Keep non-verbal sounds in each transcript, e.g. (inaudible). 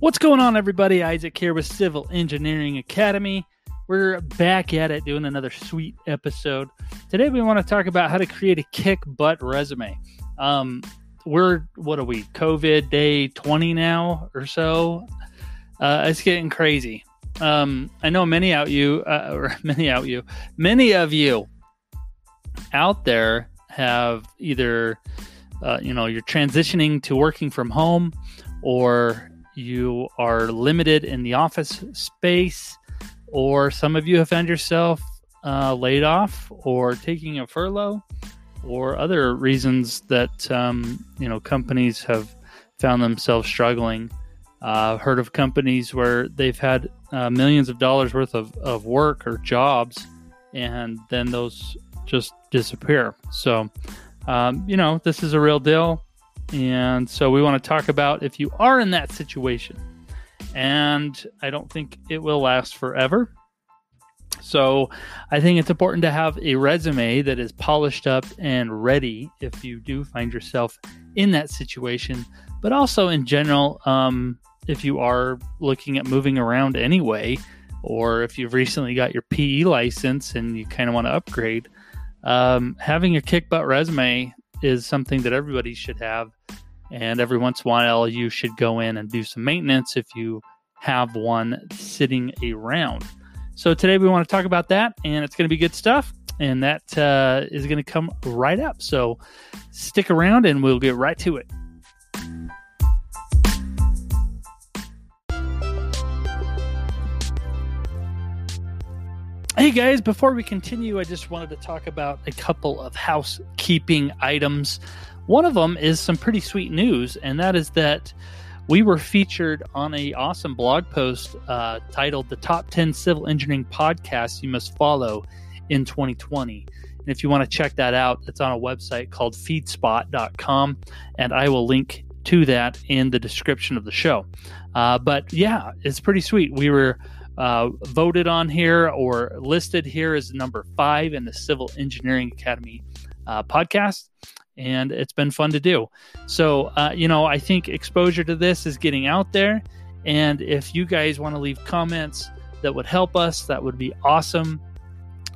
What's going on, everybody? Isaac here with Civil Engineering Academy. We're back at it doing another sweet episode. Today, we want to talk about how to create a kick butt resume. Um, we're, what are we, COVID day 20 now or so? Uh, it's getting crazy. Um, I know many out you, uh, or (laughs) many out you, many of you out there have either, uh, you know, you're transitioning to working from home or you are limited in the office space, or some of you have found yourself uh, laid off or taking a furlough, or other reasons that um, you know companies have found themselves struggling. Uh, I've heard of companies where they've had uh, millions of dollars worth of, of work or jobs, and then those just disappear. So, um, you know, this is a real deal. And so we want to talk about if you are in that situation. And I don't think it will last forever. So I think it's important to have a resume that is polished up and ready if you do find yourself in that situation. But also in general, um, if you are looking at moving around anyway, or if you've recently got your PE license and you kind of want to upgrade, um, having a kick butt resume is something that everybody should have. And every once in a while, you should go in and do some maintenance if you have one sitting around. So today we want to talk about that, and it's going to be good stuff. And that uh, is going to come right up. So stick around, and we'll get right to it. Hey guys, before we continue, I just wanted to talk about a couple of housekeeping items. One of them is some pretty sweet news, and that is that we were featured on a awesome blog post uh, titled "The Top 10 Civil Engineering Podcasts You Must Follow in 2020." And if you want to check that out, it's on a website called Feedspot.com, and I will link to that in the description of the show. Uh, but yeah, it's pretty sweet. We were uh, voted on here or listed here as number five in the Civil Engineering Academy uh, podcast. And it's been fun to do. So, uh, you know, I think exposure to this is getting out there. And if you guys want to leave comments that would help us, that would be awesome.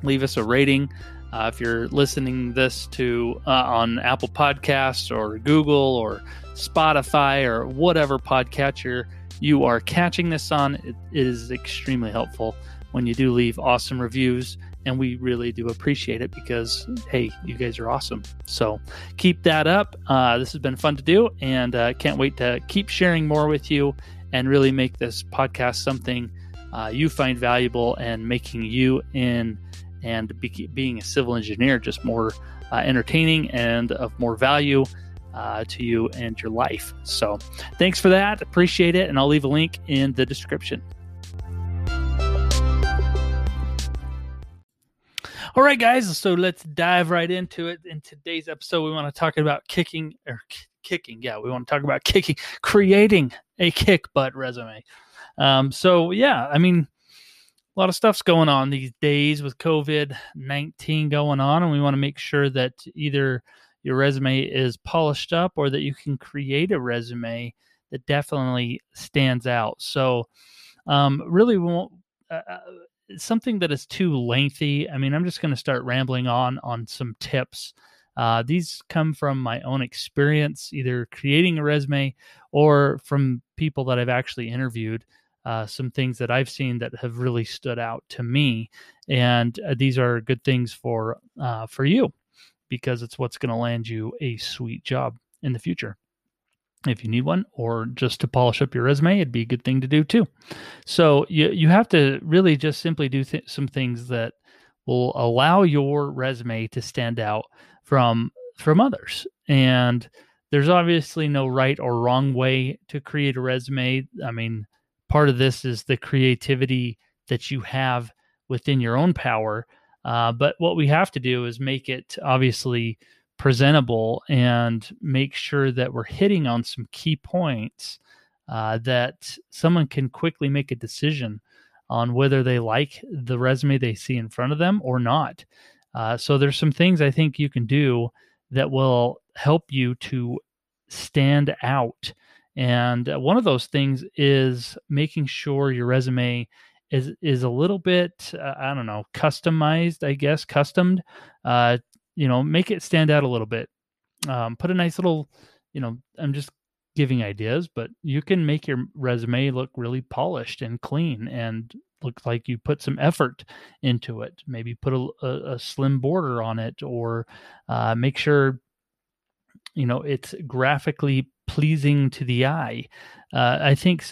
Leave us a rating. Uh, if you're listening this to uh, on Apple Podcasts or Google or Spotify or whatever podcatcher you are catching this on, it is extremely helpful when you do leave awesome reviews. And we really do appreciate it because, hey, you guys are awesome. So keep that up. Uh, this has been fun to do, and uh, can't wait to keep sharing more with you and really make this podcast something uh, you find valuable and making you in and be, being a civil engineer just more uh, entertaining and of more value uh, to you and your life. So thanks for that. Appreciate it. And I'll leave a link in the description. All right, guys. So let's dive right into it. In today's episode, we want to talk about kicking or k- kicking. Yeah, we want to talk about (laughs) kicking, creating a kick butt resume. Um, so yeah, I mean, a lot of stuff's going on these days with COVID 19 going on, and we want to make sure that either your resume is polished up or that you can create a resume that definitely stands out. So, um, really won't. Uh, uh something that is too lengthy. I mean, I'm just going to start rambling on on some tips. Uh, these come from my own experience, either creating a resume or from people that I've actually interviewed. Uh, some things that I've seen that have really stood out to me, and uh, these are good things for uh, for you because it's what's going to land you a sweet job in the future. If you need one or just to polish up your resume, it'd be a good thing to do too. So you you have to really just simply do th- some things that will allow your resume to stand out from from others. And there's obviously no right or wrong way to create a resume. I mean, part of this is the creativity that you have within your own power. Uh, but what we have to do is make it obviously presentable and make sure that we're hitting on some key points uh, that someone can quickly make a decision on whether they like the resume they see in front of them or not. Uh, so there's some things I think you can do that will help you to stand out. And one of those things is making sure your resume is is a little bit uh, I don't know customized, I guess, customed. Uh, you know, make it stand out a little bit. Um, put a nice little, you know, I'm just giving ideas, but you can make your resume look really polished and clean and look like you put some effort into it. Maybe put a, a, a slim border on it or uh, make sure, you know, it's graphically pleasing to the eye. Uh, I think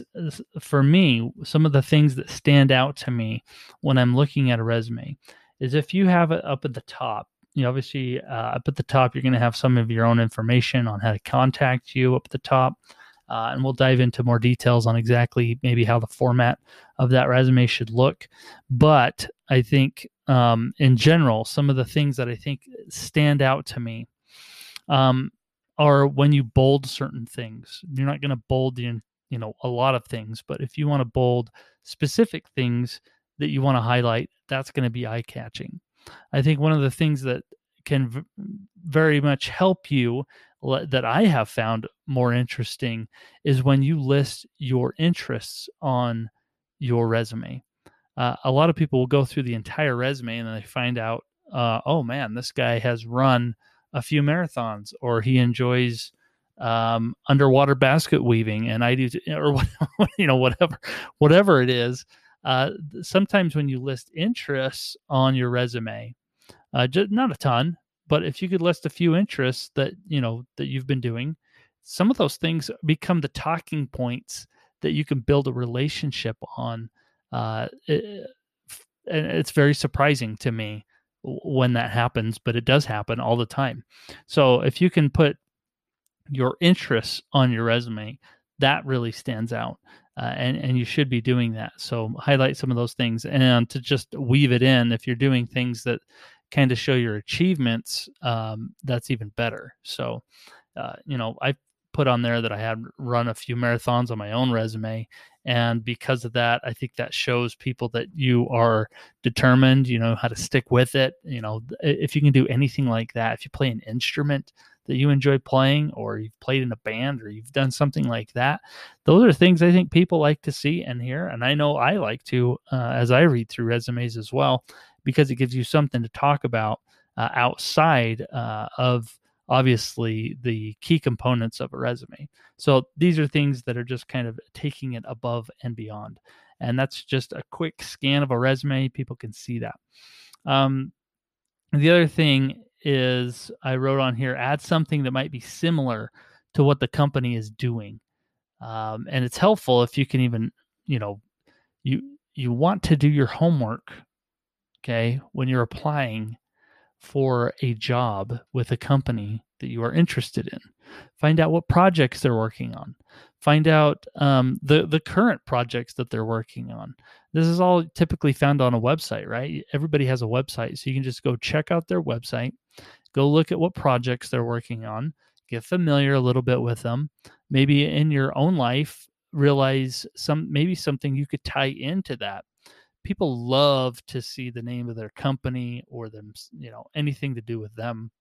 for me, some of the things that stand out to me when I'm looking at a resume is if you have it up at the top, you obviously uh, up at the top, you're going to have some of your own information on how to contact you up at the top. Uh, and we'll dive into more details on exactly maybe how the format of that resume should look. But I think um, in general, some of the things that I think stand out to me um, are when you bold certain things. You're not going to bold the, you know, a lot of things, but if you want to bold specific things that you want to highlight, that's going to be eye catching. I think one of the things that can v- very much help you that I have found more interesting is when you list your interests on your resume. Uh, a lot of people will go through the entire resume and then they find out, uh, oh man, this guy has run a few marathons or he enjoys um, underwater basket weaving and I do, or (laughs) you know, whatever, whatever it is uh, sometimes when you list interests on your resume, uh, just, not a ton, but if you could list a few interests that you know that you've been doing, some of those things become the talking points that you can build a relationship on. Uh, it, and it's very surprising to me when that happens, but it does happen all the time. So if you can put your interests on your resume, that really stands out uh, and and you should be doing that. So highlight some of those things, and to just weave it in if you're doing things that kind of show your achievements, um, that's even better. So, uh, you know, I put on there that I had run a few marathons on my own resume, and because of that, I think that shows people that you are determined. You know how to stick with it. You know, if you can do anything like that, if you play an instrument that you enjoy playing or you've played in a band or you've done something like that those are things i think people like to see and hear and i know i like to uh, as i read through resumes as well because it gives you something to talk about uh, outside uh, of obviously the key components of a resume. So these are things that are just kind of taking it above and beyond and that's just a quick scan of a resume. People can see that. Um, the other thing is I wrote on here add something that might be similar to what the company is doing. Um, and it's helpful if you can even, you know, you you want to do your homework, okay, when you're applying for a job with a company that you are interested in. Find out what projects they're working on. Find out um, the the current projects that they're working on. This is all typically found on a website, right? Everybody has a website, so you can just go check out their website, go look at what projects they're working on, get familiar a little bit with them. Maybe in your own life, realize some maybe something you could tie into that. People love to see the name of their company or them, you know, anything to do with them.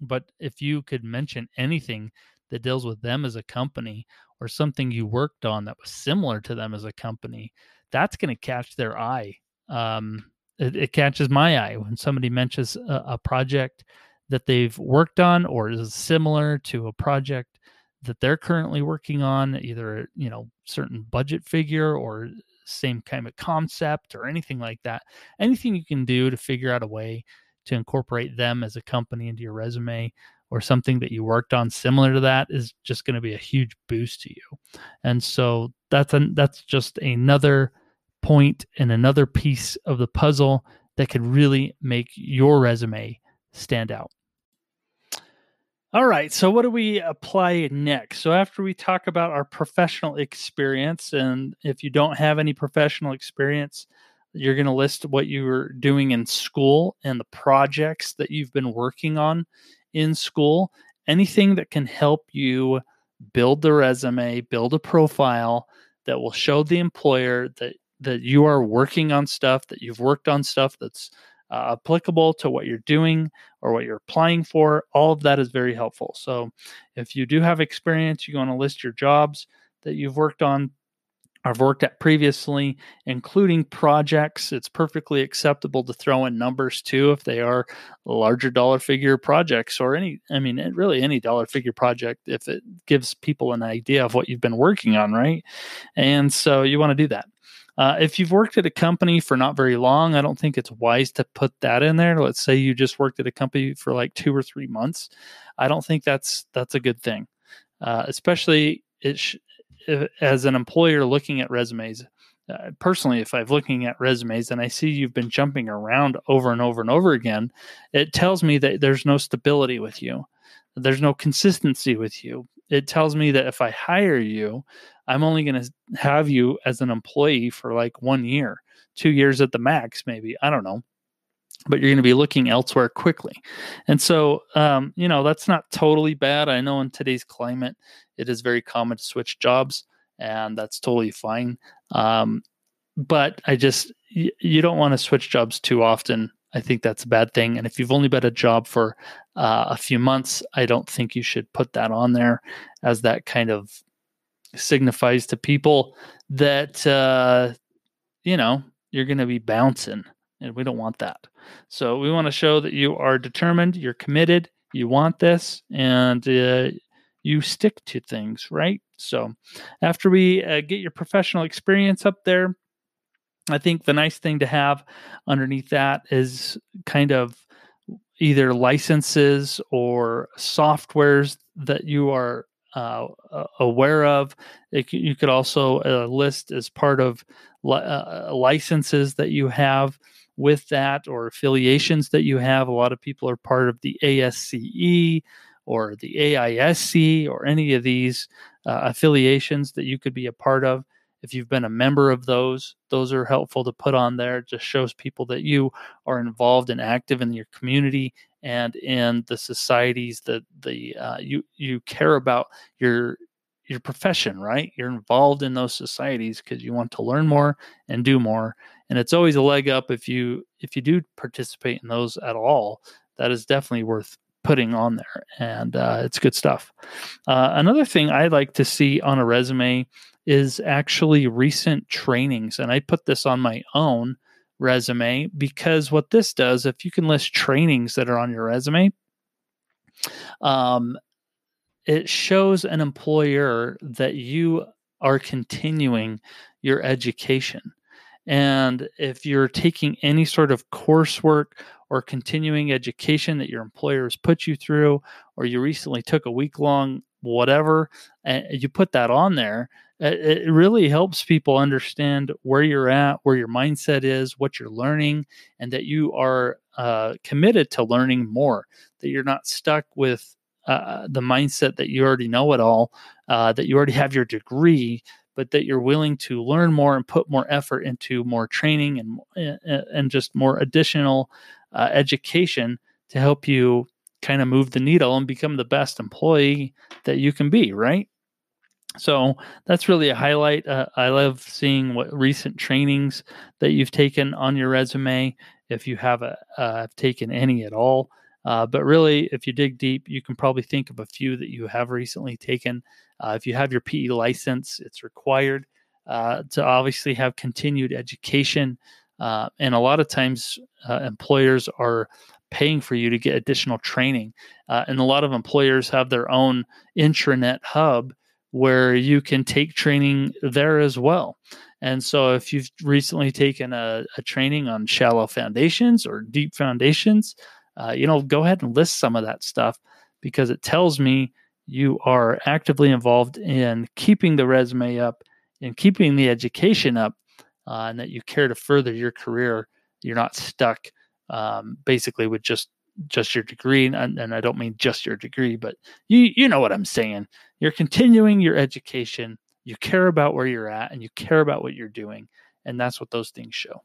But if you could mention anything that deals with them as a company or something you worked on that was similar to them as a company, that's going to catch their eye. Um, it, it, catches my eye when somebody mentions a, a, project that they've worked on or is similar to a project that they're currently working on, either you know certain budget figure or same kind of concept or anything like that. Anything you can do to figure out a way to incorporate them as a company into your resume or something that you worked on similar to that is just going to be a huge boost to you. And so that's an, that's just another point and another piece of the puzzle that could really make your resume stand out. All right, so what do we apply next? So, after we talk about our professional experience, and if you don't have any professional experience, you're going to list what you were doing in school and the projects that you've been working on in school. Anything that can help you build the resume, build a profile that will show the employer that that you are working on stuff, that you've worked on stuff that's uh, applicable to what you're doing or what you're applying for. All of that is very helpful. So, if you do have experience, you want to list your jobs that you've worked on I've worked at previously, including projects. It's perfectly acceptable to throw in numbers too if they are larger dollar figure projects or any, I mean, really any dollar figure project if it gives people an idea of what you've been working on, right? And so you want to do that. Uh, if you've worked at a company for not very long, I don't think it's wise to put that in there. Let's say you just worked at a company for like two or three months. I don't think that's that's a good thing, uh, especially. Sh- as an employer looking at resumes, uh, personally, if I'm looking at resumes and I see you've been jumping around over and over and over again, it tells me that there's no stability with you. There's no consistency with you. It tells me that if I hire you, I'm only going to have you as an employee for like one year, two years at the max, maybe. I don't know but you're going to be looking elsewhere quickly. And so, um, you know, that's not totally bad. I know in today's climate, it is very common to switch jobs, and that's totally fine. Um, but I just, you don't want to switch jobs too often. I think that's a bad thing. And if you've only been a job for uh, a few months, I don't think you should put that on there as that kind of signifies to people that, uh, you know, you're going to be bouncing and we don't want that. So we want to show that you are determined, you're committed, you want this, and uh, you stick to things, right? So after we uh, get your professional experience up there, I think the nice thing to have underneath that is kind of either licenses or softwares that you are uh, aware of. It, you could also uh, list as part of li- uh, licenses that you have with that or affiliations that you have. A lot of people are part of the ASCE or the AISC or any of these uh, affiliations that you could be a part of. If you've been a member of those, those are helpful to put on there. It just shows people that you are involved and active in your community and in the societies that the uh, you you care about your your profession, right? You're involved in those societies because you want to learn more and do more. And it's always a leg up if you if you do participate in those at all. That is definitely worth putting on there, and uh, it's good stuff. Uh, another thing I like to see on a resume is actually recent trainings, and I put this on my own resume because what this does, if you can list trainings that are on your resume, um, it shows an employer that you are continuing your education. And if you're taking any sort of coursework or continuing education that your employer has put you through, or you recently took a week long whatever, and you put that on there, it really helps people understand where you're at, where your mindset is, what you're learning, and that you are uh, committed to learning more, that you're not stuck with uh, the mindset that you already know it all, uh, that you already have your degree, but that you're willing to learn more and put more effort into more training and and just more additional uh, education to help you kind of move the needle and become the best employee that you can be, right? So that's really a highlight. Uh, I love seeing what recent trainings that you've taken on your resume, if you have a, uh, taken any at all. Uh, but really, if you dig deep, you can probably think of a few that you have recently taken. Uh, if you have your PE license, it's required uh, to obviously have continued education. Uh, and a lot of times, employers are paying for you to get additional training. Uh, and a lot of employers have their own intranet hub where you can take training there as well. And so, if you've recently taken a, a training on shallow foundations or deep foundations, uh, you know, go ahead and list some of that stuff because it tells me you are actively involved in keeping the resume up and keeping the education up, uh, and that you care to further your career you're not stuck um, basically with just just your degree and, and i don't mean just your degree but you you know what i'm saying you're continuing your education. You care about where you're at and you care about what you're doing and that's what those things show.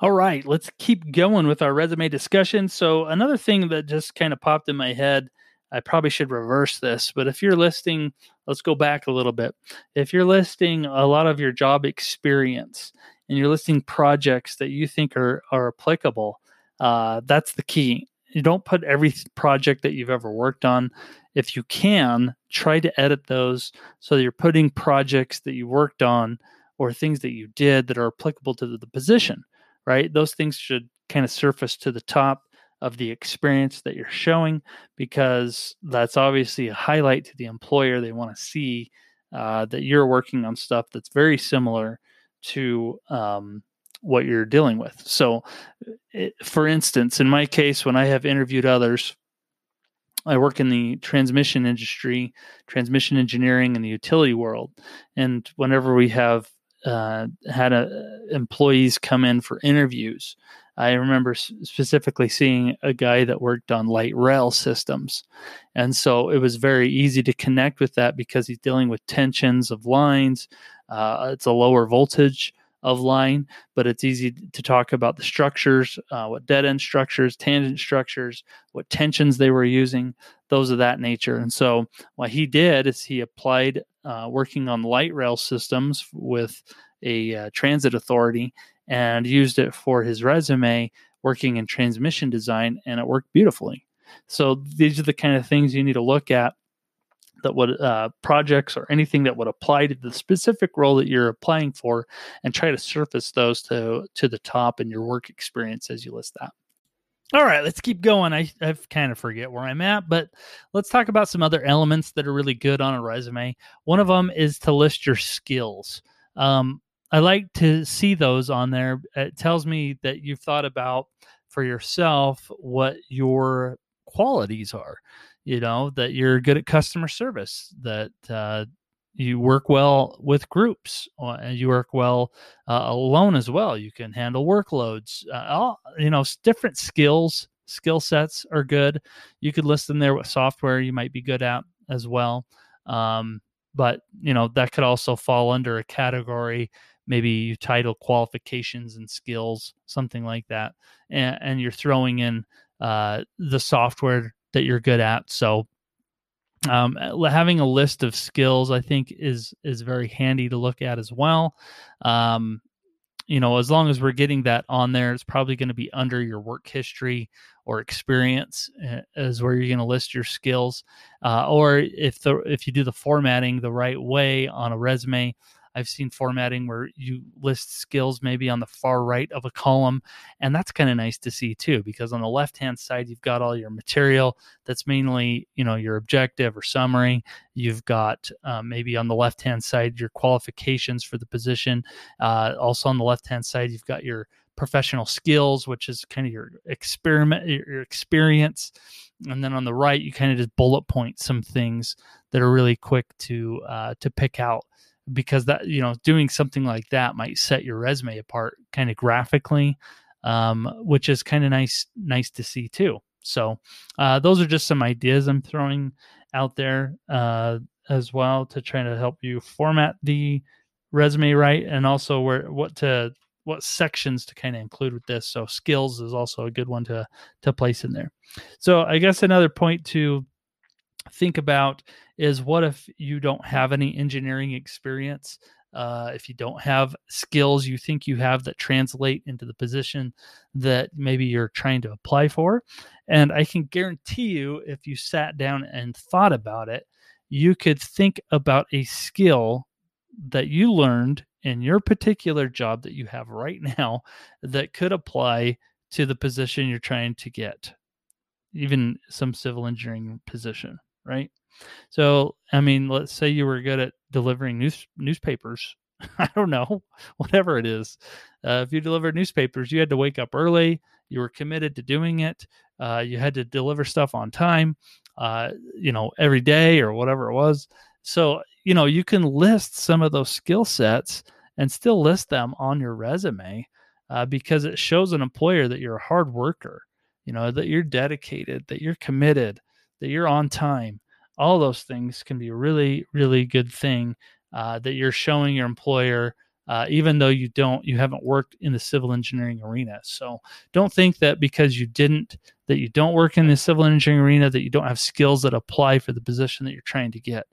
All right let's keep going with our resume discussion. So another thing that just kind of popped in my head i probably should reverse this but if you're listing let's go back a little bit. If you're listing a lot of your job experience and you're listing projects that you think are, are applicable uh, that's the key. You don't put every project that you've ever worked on if you can try to edit those so that you're putting projects that you worked on or things that you did that are applicable to the, position right? Those things should kind of surface to the top of the experience that you're showing because that's obviously a highlight to the employer. They want to see uh, that you're working on stuff that's very similar to um, what you're dealing with. So it, for instance in my case when i have interviewed others I work in the transmission industry, transmission engineering in the utility world. And whenever we have uh, had a, employees come in for interviews, I remember specifically seeing a guy that worked on light rail systems. And so it was very easy to connect with that because he's dealing with tensions of lines. Uh, it's a lower voltage of line, but it's easy to talk about the structures, uh, what dead end structures, tangent structures, what tensions they were using, those of that nature. And so what he did is he applied uh, working on light rail systems with a uh, transit authority and used it for his resume working in transmission design, and it worked beautifully. So these are the kind of things you need to look at that would uh, projects or anything that would apply to the specific role that you're applying for and try to surface those to to the top in your work experience as you list that. All right let's keep going. I i kind of forget where i'm at but let's talk about some other elements that are really good on a resume. One of them is to list your skills. Um, i like to see those on there. It tells me that you've thought about for yourself what your qualities are you know that you're good at customer service that uh, you work well with groups uh, and you work well uh, alone as well. You can handle workloads uh, all you know different skills skill sets are good. You could list them there with software you might be good at as well um, but you know that could also fall under a category maybe you title qualifications and skills something like that and, and you're throwing in uh, the software that you're good at. So um, having a list of skills, I think, is is very handy to look at as well. Um, you know, as long as we're getting that on there, it's probably going to be under your work history or experience is eh, where you're going to list your skills. Uh, or if the if you do the formatting the right way on a resume, I've seen formatting where you list skills maybe on the far right of a column. And that's kind of nice to see too, because on the left hand side, you've got all your material that's mainly, you know, your objective or summary. You've got uh, maybe on the left hand side, your qualifications for the position. Uh, also on the left hand side, you've got your professional skills, which is kind of your experiment, your experience. And then on the right, you kind of just bullet point some things that are really quick to uh, to pick out because that you know doing something like that might set your resume apart kind of graphically um, which is kind of nice nice to see too. So uh, those are just some ideas i'm throwing out there uh, as well to try to help you format the resume right and also where what to what sections to kind of include with this. So skills is also a good one to to place in there. So i guess another point to think about is what if you don't have any engineering experience? Uh, if you don't have skills you think you have that translate into the position that maybe you're trying to apply for. And I can guarantee you, if you sat down and thought about it, you could think about a skill that you learned in your particular job that you have right now that could apply to the position you're trying to get, even some civil engineering position right? So, I mean, let's say you were good at delivering news newspapers. (laughs) I don't know, (laughs) whatever it is. Uh, if you delivered newspapers, you had to wake up early. You were committed to doing it. Uh, you had to deliver stuff on time, uh, you know, every day or whatever it was. So, you know, you can list some of those skill sets and still list them on your resume uh, because it shows an employer that you're a hard worker, you know, that you're dedicated, that you're committed, that you're on time. All those things can be a really, really good thing uh, that you're showing your employer uh, even though you don't you haven't worked in the civil engineering arena so don't think that because you didn't that you don't work in the civil engineering arena that you don't have skills that apply for the position that you're trying to get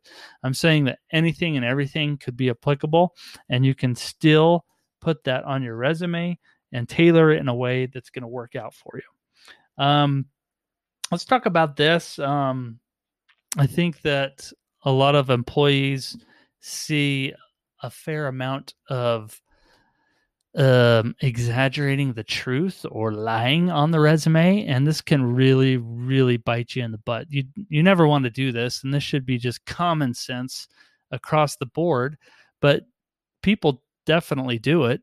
i'm saying that anything and everything could be applicable and you can still put that on your resume and tailor it in a way that's going to work out for you um, let's talk about this um, i think that a lot of employees see a fair amount of um, exaggerating the truth or lying on the resume, and this can really, really bite you in the butt. You you never want to do this, and this should be just common sense across the board. But people definitely do it.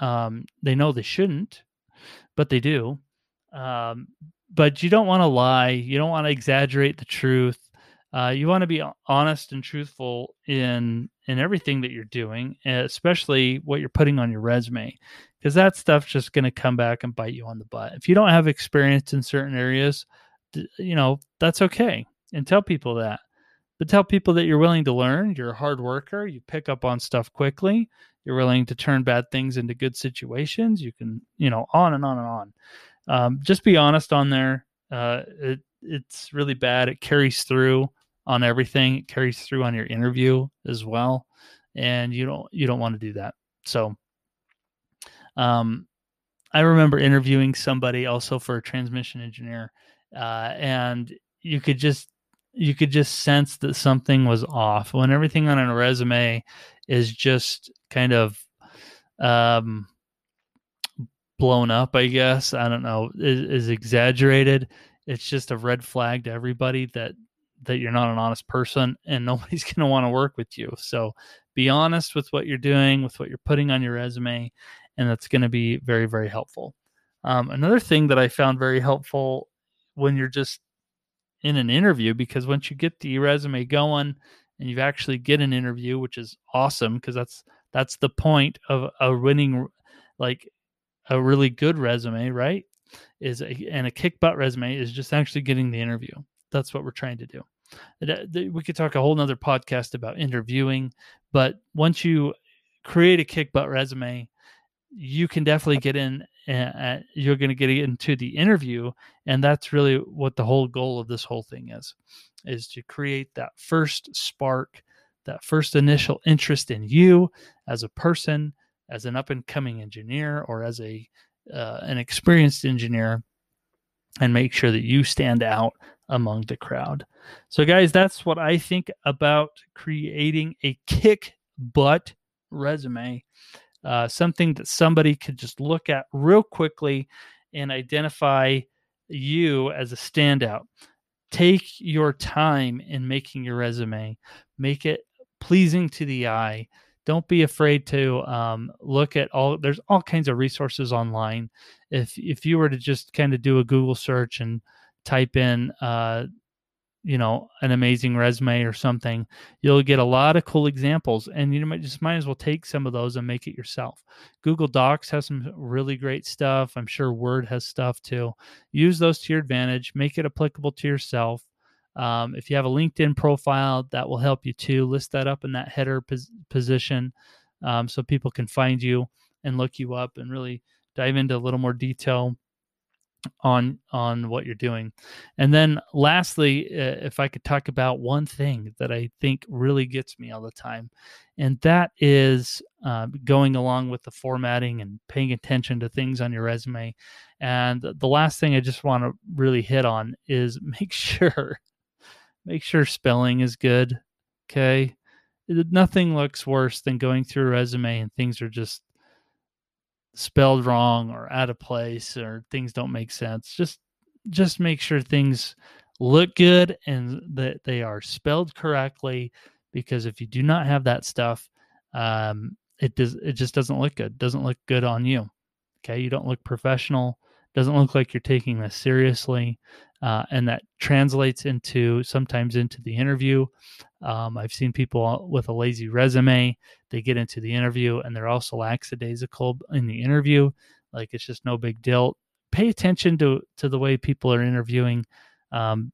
Um, they know they shouldn't, but they do. Um, but you don't want to lie. You don't want to exaggerate the truth. Uh, you want to be honest and truthful in in everything that you're doing, especially what you're putting on your resume, because that stuff's just going to come back and bite you on the butt. If you don't have experience in certain areas, you know that's okay, and tell people that. But tell people that you're willing to learn. You're a hard worker. You pick up on stuff quickly. You're willing to turn bad things into good situations. You can, you know, on and on and on. Um, just be honest on there. Uh, it, it's really bad. It carries through on everything. It carries through on your interview as well, and you don't you don't want to do that. So, um, I remember interviewing somebody also for a transmission engineer, uh, and you could just you could just sense that something was off when everything on a resume is just kind of um blown up i guess i don't know is, is exaggerated it's just a red flag to everybody that that you're not an honest person (laughs) and nobody's going to want to work with you. So be honest with what you're doing, with what you're putting on your resume, and that's going to be very, very helpful. Um, another thing that I found very helpful when you're just in an interview, because once you get the resume going and you actually get an interview, which is awesome, because that's that's the point of a winning, like a really good resume, right? Is a, and a kick butt resume is just actually getting the interview that's what we're trying to do. Uh, we could talk a whole nother podcast about interviewing, but once you create a kick butt resume, you can definitely get in. You're going to get into the interview, and that's really what the whole goal of this whole thing is: is to create that first spark, that first initial interest in you as a person, as an up and coming engineer, or as a uh, an experienced engineer, and make sure that you stand out among the crowd. So, guys, that's what I think about creating a kick butt resume. Uh, something that somebody could just look at real quickly and identify you as a standout. Take your time in making your resume, make it pleasing to the eye. Don't be afraid to um, look at all. There's all kinds of resources online. If if you were to just kind of do a Google search and type in uh, you know an amazing resume or something you'll get a lot of cool examples and you might just might as well take some of those and make it yourself google docs has some really great stuff i'm sure word has stuff too use those to your advantage make it applicable to yourself um, if you have a linkedin profile that will help you too. List that up in that header pos- position um, so people can find you and look you up and really dive into a little more detail on on what you're doing. And then lastly uh, if i could talk about one thing that i think really gets me all the time and that is uh, going along with the formatting and paying attention to things on your resume. And the last thing i just want to really hit on is (laughs) make sure make sure spelling is good okay nothing looks worse than going through a resume and things are just spelled wrong or out of place or things don't make sense. Just just make sure things look good and that they are spelled correctly because if you do not have that stuff um, it does it just doesn't look good doesn't look good on you okay you don't look professional doesn't look like you're taking this seriously uh, and that translates into sometimes into the interview um, i've seen people with a lazy resume they get into the interview and they're also lackadaisical in the interview Like it's just no big deal. Pay attention to to the way people are interviewing. Um,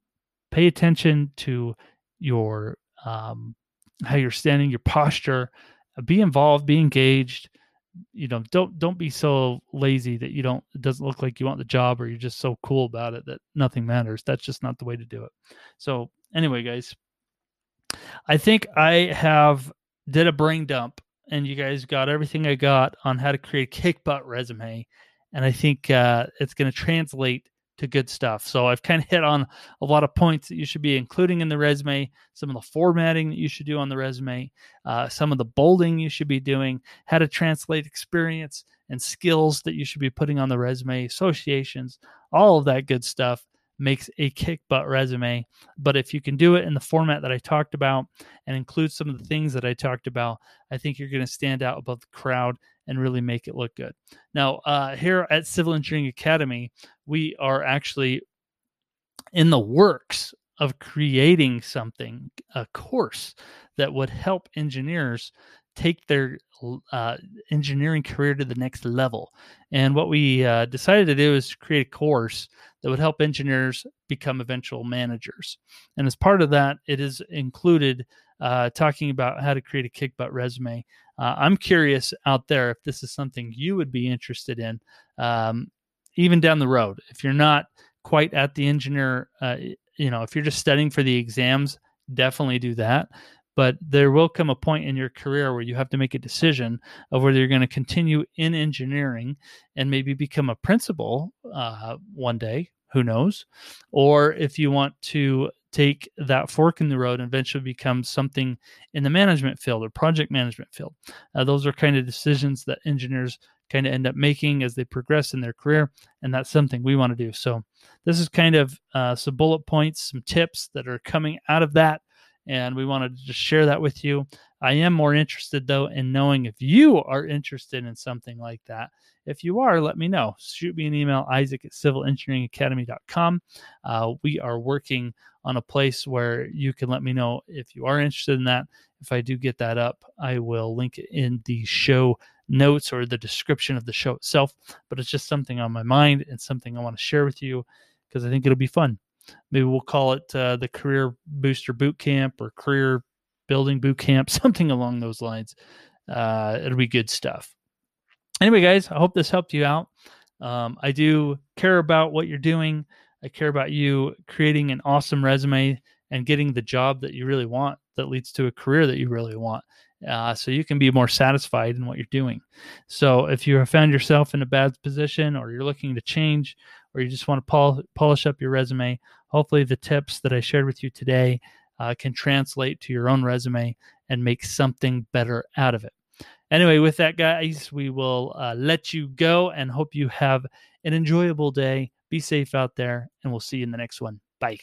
pay attention to your um, how you're standing, your posture. Be involved, be engaged. You know, don't don't be so lazy that you don't. It doesn't look like you want the job, or you're just so cool about it that nothing matters. That's just not the way to do it. So anyway, guys, I think I have did a brain dump, and you guys got everything I got on how to create a kick butt resume, and I think uh, it's going to translate to good stuff. So I've kind of hit on a lot of points that you should be including in the resume, some of the formatting that you should do on the resume, uh, some of the bolding you should be doing, how to translate experience and skills that you should be putting on the resume, associations, all of that good stuff makes a kick butt resume. But if you can do it in the format that I talked about and include some of the things that I talked about, I think you're going to stand out above the crowd and really make it look good. Now, uh, here at Civil Engineering Academy, we are actually in the works of creating something, a course that would help engineers take their uh, engineering career to the next level. And what we uh, decided to do is create a course that would help engineers become eventual managers. And as part of that, it is included uh, talking about how to create a kick butt resume. Uh, I'm curious out there if this is something you would be interested in, um, even down the road. If you're not quite at the engineer, uh, you know, if you're just studying for the exams, definitely do that. But there will come a point in your career where you have to make a decision of whether you're going to continue in engineering and maybe become a principal uh, one day. Who knows? Or if you want to take that fork in the road and eventually become something in the management field or project management field. Uh, those are kind of decisions that engineers kind of end up making as they progress in their career, and that's something we want to do. So, this is kind of uh, some bullet points, some tips that are coming out of that, and we wanted to just share that with you. I am more interested though in knowing if you are interested in something like that. If you are, let me know. Shoot me an email, isaac at civilengineeringacademy.com. Uh, we are working on a place where you can let me know if you are interested in that. If I do get that up, I will link it in the show notes or the description of the show itself. But it's just something on my mind and something I want to share with you because I think it'll be fun. Maybe we'll call it uh, the Career Booster Boot Camp or Career Building Boot Camp, (laughs) something along those lines. Uh, it'll be good stuff. Anyway, guys, I hope this helped you out. Um, I do care about what you're doing. I care about you creating an awesome resume and getting the job that you really want that leads to a career that you really want. Uh, so you can be more satisfied in what you're doing. So if you have found yourself in a bad position or you're looking to change or you just want to pol- polish up your resume, hopefully the tips that I shared with you today uh, can translate to your own resume and make something better out of it. Anyway, with that, guys, we will uh, let you go and hope you have an enjoyable day. Be safe out there, and we'll see you in the next one. Bye.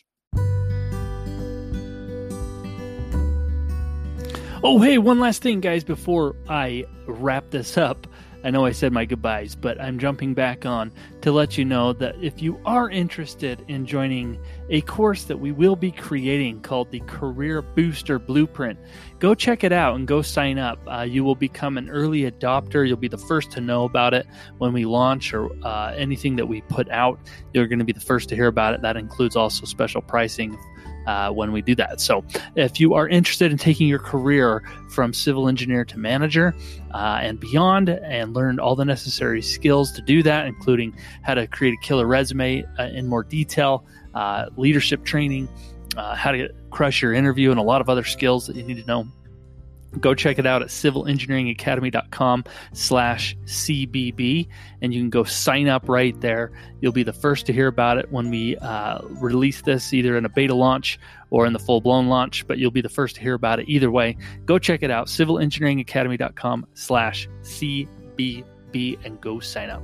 Oh, hey, one last thing, guys, before I wrap this up. I know I said my goodbyes, but I'm jumping back on to let you know that if you are interested in joining a course that we will be creating called the Career Booster Blueprint, go check it out and go sign up. Uh, you will become an early adopter. You'll be the first to know about it when we launch or uh, anything that we put out. You're going to be the first to hear about it. That includes also special pricing uh, when we do that. So, if you are interested in taking your career from civil engineer to manager uh, and beyond, and learn all the necessary skills to do that, including how to create a killer resume uh, in more detail, uh, leadership training, uh, how to crush your interview, and a lot of other skills that you need to know go check it out at civilengineeringacademy.com slash cbb and you can go sign up right there. You'll be the first to hear about it when we uh, release this either in a beta launch or in the full-blown launch but you'll be the first to hear about it either way. Go check it out civilengineeringacademy.com slash cbb and go sign up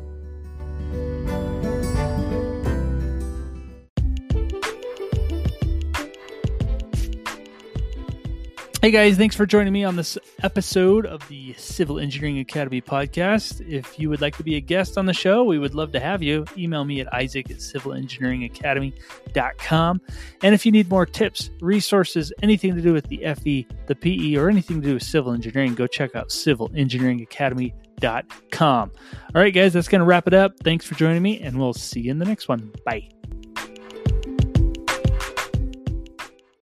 Hey guys, thanks for joining me on this episode of the Civil Engineering Academy podcast. If you would like to be a guest on the show, we would love to have you. Email me at isaac at civilengineeringacademy.com. And if you need more tips, resources, anything to do with the FE, the PE, or anything to do with civil engineering, go check out civilengineeringacademy.com All right, guys, that's going to wrap it up. Thanks for joining me, and we'll see you in the next one. Bye.